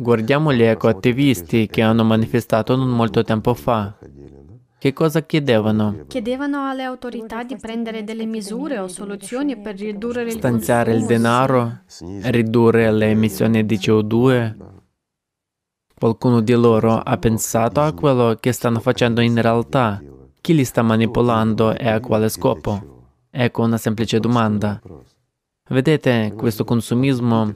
Guardiamo gli ecoattivisti che hanno manifestato non molto tempo fa. Che cosa chiedevano? Chiedevano alle autorità di prendere delle misure o soluzioni per ridurre il Stanziare il denaro, ridurre le emissioni di CO2. Qualcuno di loro ha pensato a quello che stanno facendo in realtà? Chi li sta manipolando e a quale scopo? Ecco una semplice domanda. Vedete, questo consumismo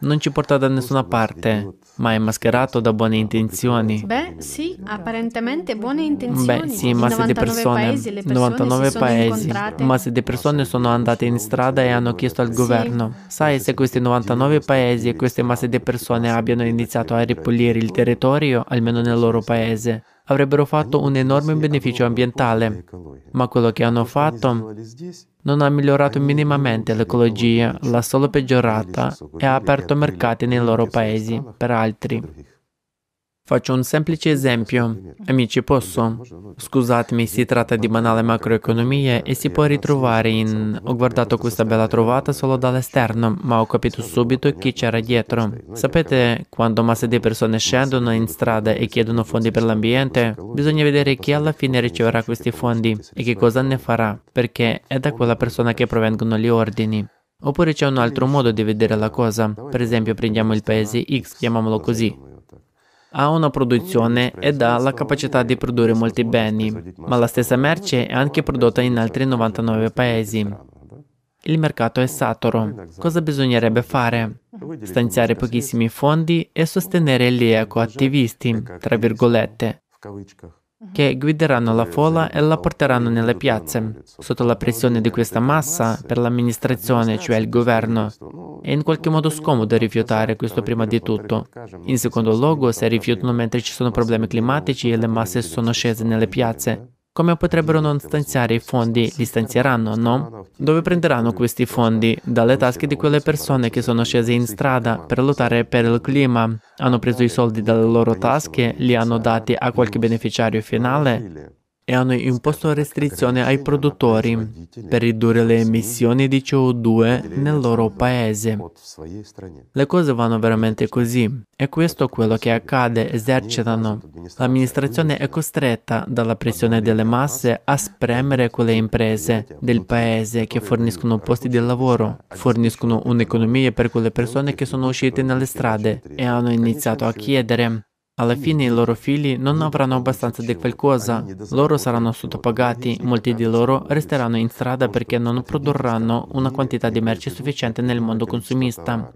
non ci porta da nessuna parte, ma è mascherato da buone intenzioni. Beh, sì, apparentemente buone intenzioni. Beh, sì, masse di 99 persone, paesi le persone 99 si sono paesi, masse di persone sono andate in strada e hanno chiesto al governo. Sai, se questi 99 paesi e queste masse di persone abbiano iniziato a ripulire il territorio, almeno nel loro paese, avrebbero fatto un enorme beneficio ambientale. Ma quello che hanno fatto non ha migliorato minimamente l'ecologia, l'ha solo peggiorata e ha aperto mercati nei loro paesi per altri. Faccio un semplice esempio. Amici, posso? Scusatemi, si tratta di banale macroeconomia e si può ritrovare in... Ho guardato questa bella trovata solo dall'esterno, ma ho capito subito chi c'era dietro. Sapete, quando masse di persone scendono in strada e chiedono fondi per l'ambiente, bisogna vedere chi alla fine riceverà questi fondi e che cosa ne farà, perché è da quella persona che provengono gli ordini. Oppure c'è un altro modo di vedere la cosa. Per esempio, prendiamo il paese X, chiamiamolo così ha una produzione ed ha la capacità di produrre molti beni, ma la stessa merce è anche prodotta in altri 99 paesi. Il mercato è saturo. Cosa bisognerebbe fare? Stanziare pochissimi fondi e sostenere gli ecoattivisti, tra virgolette, che guideranno la folla e la porteranno nelle piazze. Sotto la pressione di questa massa, per l'amministrazione, cioè il governo, è in qualche modo scomodo rifiutare questo prima di tutto. In secondo luogo, se rifiutano mentre ci sono problemi climatici e le masse sono scese nelle piazze, come potrebbero non stanziare i fondi? Li stanzieranno, no? Dove prenderanno questi fondi? Dalle tasche di quelle persone che sono scese in strada per lottare per il clima. Hanno preso i soldi dalle loro tasche, li hanno dati a qualche beneficiario finale e hanno imposto restrizioni ai produttori per ridurre le emissioni di CO2 nel loro paese. Le cose vanno veramente così. e questo è quello che accade, esercitano. L'amministrazione è costretta dalla pressione delle masse a spremere quelle imprese del paese che forniscono posti di lavoro, forniscono un'economia per quelle persone che sono uscite nelle strade e hanno iniziato a chiedere. Alla fine i loro figli non avranno abbastanza di qualcosa, loro saranno sottopagati, molti di loro resteranno in strada perché non produrranno una quantità di merci sufficiente nel mondo consumista.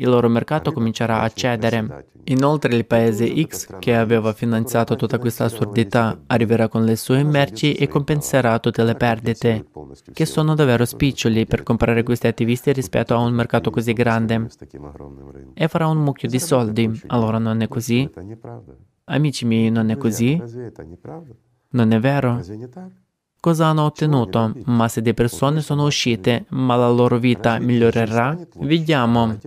Il loro mercato comincerà a cedere. Inoltre il paese X, che aveva finanziato tutta questa assurdità, arriverà con le sue merci e compenserà tutte le perdite, che sono davvero spiccioli per comprare questi attivisti rispetto a un mercato così grande, e farà un mucchio di soldi. Allora non è così? Amici miei, non è così? Non è vero? Cosa hanno ottenuto? Masse di persone sono uscite, ma la loro vita migliorerà? Vediamo.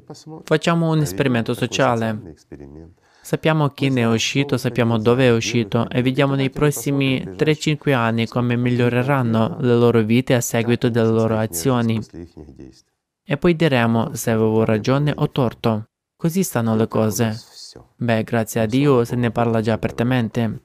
Facciamo un esperimento sociale. Sappiamo chi ne è uscito, sappiamo dove è uscito e vediamo nei prossimi 3-5 anni come miglioreranno le loro vite a seguito delle loro azioni. E poi diremo se avevo ragione o torto. Così stanno le cose. Beh, grazie a Dio se ne parla già apertamente.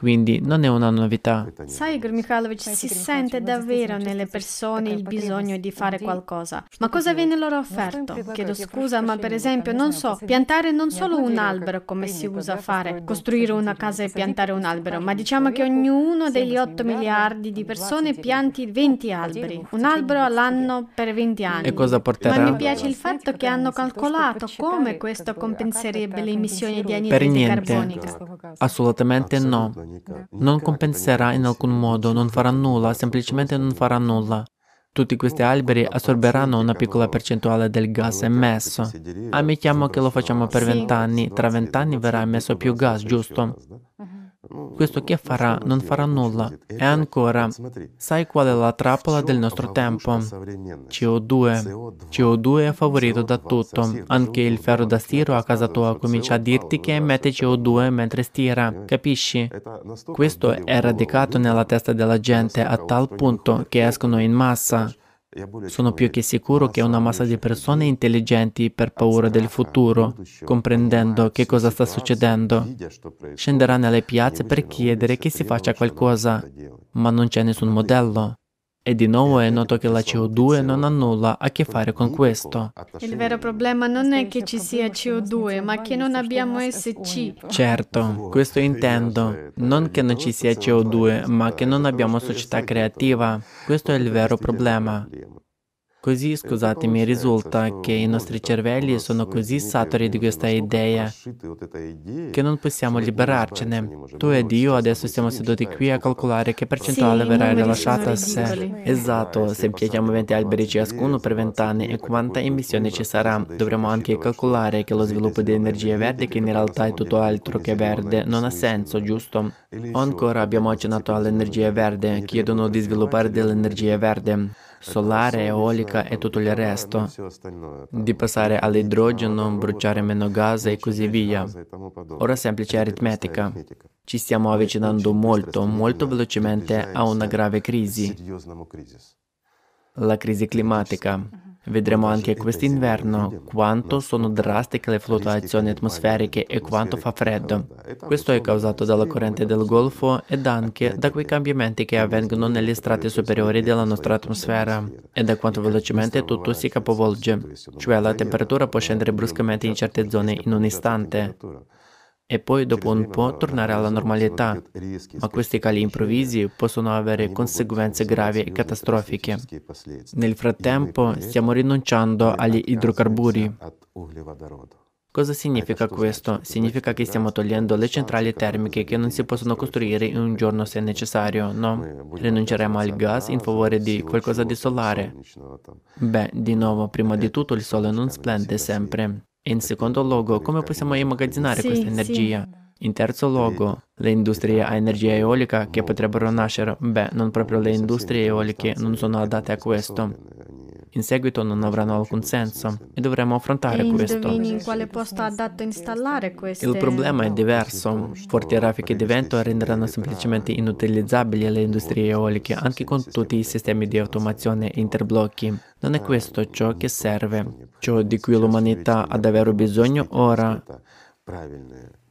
Quindi non è una novità. Sai, Igor Mikhailovich, si sente davvero nelle persone il bisogno di fare qualcosa. Ma cosa viene loro offerto? Chiedo scusa, ma per esempio, non so, piantare non solo un albero come si usa a fare, costruire una casa e piantare un albero, ma diciamo che ognuno degli 8 miliardi di persone pianti 20 alberi, un albero all'anno per 20 anni. E cosa Ma porterà? mi piace il fatto che hanno calcolato come questo compenserebbe le emissioni di Per anidride niente. carbonica. Assolutamente no. Non compenserà in alcun modo, non farà nulla, semplicemente non farà nulla. Tutti questi alberi assorberanno una piccola percentuale del gas emesso. Ammettiamo che lo facciamo per vent'anni, tra vent'anni verrà emesso più gas, giusto? Questo che farà? Non farà nulla. E ancora, sai qual è la trappola del nostro tempo? CO2. CO2 è favorito da tutto. Anche il ferro da stiro a casa tua comincia a dirti che emette CO2 mentre stira. Capisci? Questo è radicato nella testa della gente a tal punto che escono in massa. Sono più che sicuro che una massa di persone intelligenti per paura del futuro, comprendendo che cosa sta succedendo, scenderà nelle piazze per chiedere che si faccia qualcosa, ma non c'è nessun modello. E di nuovo è noto che la CO2 non ha nulla a che fare con questo. Il vero problema non è che ci sia CO2, ma che non abbiamo SC. Certo, questo intendo. Non che non ci sia CO2, ma che non abbiamo società creativa. Questo è il vero problema. Così, scusatemi, risulta che i nostri cervelli sono così saturi di questa idea che non possiamo liberarcene. Tu ed io adesso siamo seduti qui a calcolare che percentuale Sì, verrà rilasciata sé. ridicoli. Esatto, se piantiamo 20 alberi ciascuno per 20 anni e quanta emissione ci sarà, dovremo anche calcolare che lo sviluppo di energia verde, che in realtà è tutto altro che verde, non ha senso, giusto? O ancora abbiamo accennato all'energia verde, chiedono di sviluppare dell'energia verde solare, eolica e tutto il resto, di passare all'idrogeno, bruciare meno gas e così via. Ora semplice aritmetica. Ci stiamo avvicinando molto, molto velocemente a una grave crisi, la crisi climatica. Vedremo anche quest'inverno quanto sono drastiche le fluttuazioni atmosferiche e quanto fa freddo. Questo è causato dalla corrente del Golfo ed anche da quei cambiamenti che avvengono negli strati superiori della nostra atmosfera. E da quanto velocemente tutto si capovolge, cioè la temperatura può scendere bruscamente in certe zone in un istante e poi dopo un po' tornare alla normalità, ma questi cali improvvisi possono avere conseguenze gravi e catastrofiche. Nel frattempo stiamo rinunciando agli idrocarburi. Cosa significa questo? Significa che stiamo togliendo le centrali termiche che non si possono costruire in un giorno se necessario, no? Rinunceremo al gas in favore di qualcosa di solare. Beh, di nuovo, prima di tutto il sole non splende sempre. E in secondo luogo, come possiamo immagazzinare Sì, questa sì. energia? In terzo luogo, le industrie a energia eolica che potrebbero nascere, beh, non proprio le industrie eoliche non sono adatte a questo. In seguito non avranno alcun senso e dovremo affrontare E questo. in quale posto è adatto installare queste... Il problema è diverso. Forti raffiche di vento renderanno semplicemente inutilizzabili le industrie eoliche anche con tutti i sistemi di automazione e interblocchi. Non è questo ciò che serve. Ciò di cui l'umanità ha davvero bisogno ora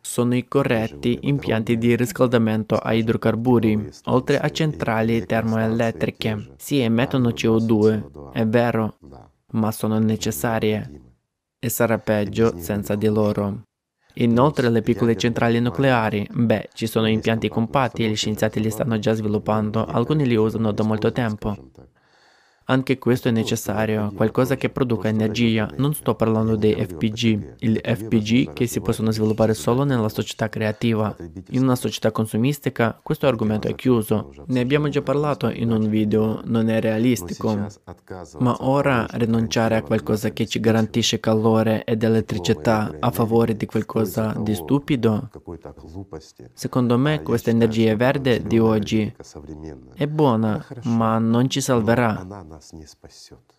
sono i corretti impianti di riscaldamento a idrocarburi, oltre a centrali termoelettriche. Sì, emettono CO2, è vero, ma sono necessarie e sarà peggio senza di loro. Inoltre le piccole centrali nucleari, beh, ci sono impianti compatti e gli scienziati li stanno già sviluppando, alcuni li usano da molto tempo. Anche questo è necessario, qualcosa che produca energia. Non sto parlando dei FPG, il FPG che si possono sviluppare solo nella società creativa. In una società consumistica questo argomento è chiuso. Ne abbiamo già parlato in un video, non è realistico. Ma ora rinunciare a qualcosa che ci garantisce calore ed elettricità a favore di qualcosa di stupido? Secondo me questa energia verde di oggi è buona, ma non ci salverà.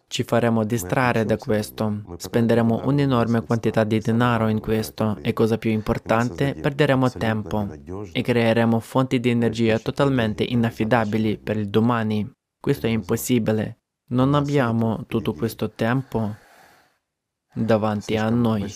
Ci faremo distrarre da questo, spenderemo un'enorme quantità di denaro in questo. e cosa più importante, perderemo tempo e creeremo fonti di energia totalmente inaffidabili per il domani. Questo è impossibile. Non abbiamo tutto questo tempo davanti a noi.